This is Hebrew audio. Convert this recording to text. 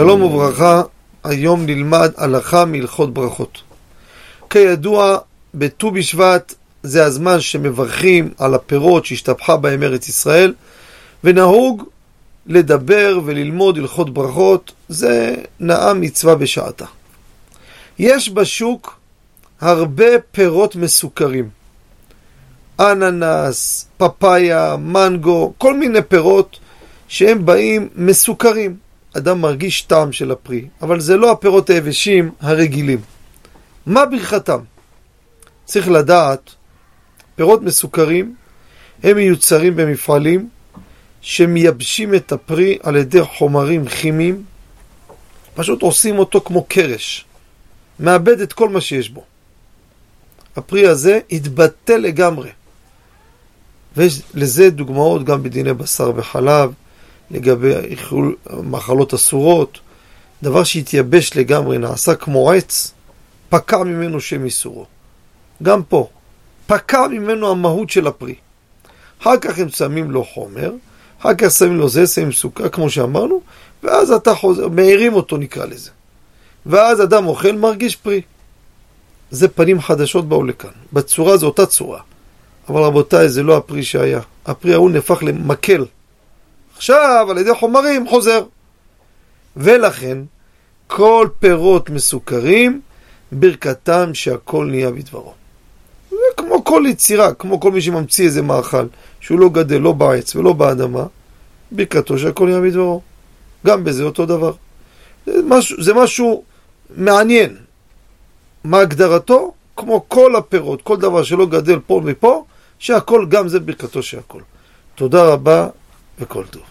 שלום וברכה, היום נלמד הלכה מהלכות ברכות. כידוע, בט"ו בשבט זה הזמן שמברכים על הפירות שהשתפכה בהם ארץ ישראל, ונהוג לדבר וללמוד הלכות ברכות, זה נאה מצווה בשעתה. יש בשוק הרבה פירות מסוכרים. אננס, פפאיה, מנגו, כל מיני פירות שהם באים מסוכרים. אדם מרגיש טעם של הפרי, אבל זה לא הפירות היבשים הרגילים. מה ברכתם? צריך לדעת, פירות מסוכרים הם מיוצרים במפעלים שמייבשים את הפרי על ידי חומרים כימיים, פשוט עושים אותו כמו קרש, מאבד את כל מה שיש בו. הפרי הזה התבטל לגמרי. ויש לזה דוגמאות גם בדיני בשר וחלב, לגבי מחלות אסורות, דבר שהתייבש לגמרי, נעשה כמו עץ, פקע ממנו שם איסורו. גם פה, פקע ממנו המהות של הפרי. אחר כך הם שמים לו חומר, אחר כך שמים לו זה, שמים סוכר, כמו שאמרנו, ואז אתה חוזר, מאירים אותו נקרא לזה. ואז אדם אוכל, מרגיש פרי. זה פנים חדשות באו לכאן. בצורה זו אותה צורה. אבל רבותיי, זה לא הפרי שהיה. הפרי ההוא נהפך למקל. עכשיו, על ידי חומרים, חוזר. ולכן, כל פירות מסוכרים, ברכתם שהכל נהיה בדברו. זה כמו כל יצירה, כמו כל מי שממציא איזה מאכל, שהוא לא גדל לא בעץ ולא באדמה, ברכתו שהכל נהיה בדברו. גם בזה אותו דבר. זה משהו, זה משהו מעניין. מה הגדרתו? כמו כל הפירות, כל דבר שלא גדל פה ופה, שהכל גם זה ברכתו שהכל. תודה רבה וכל טוב.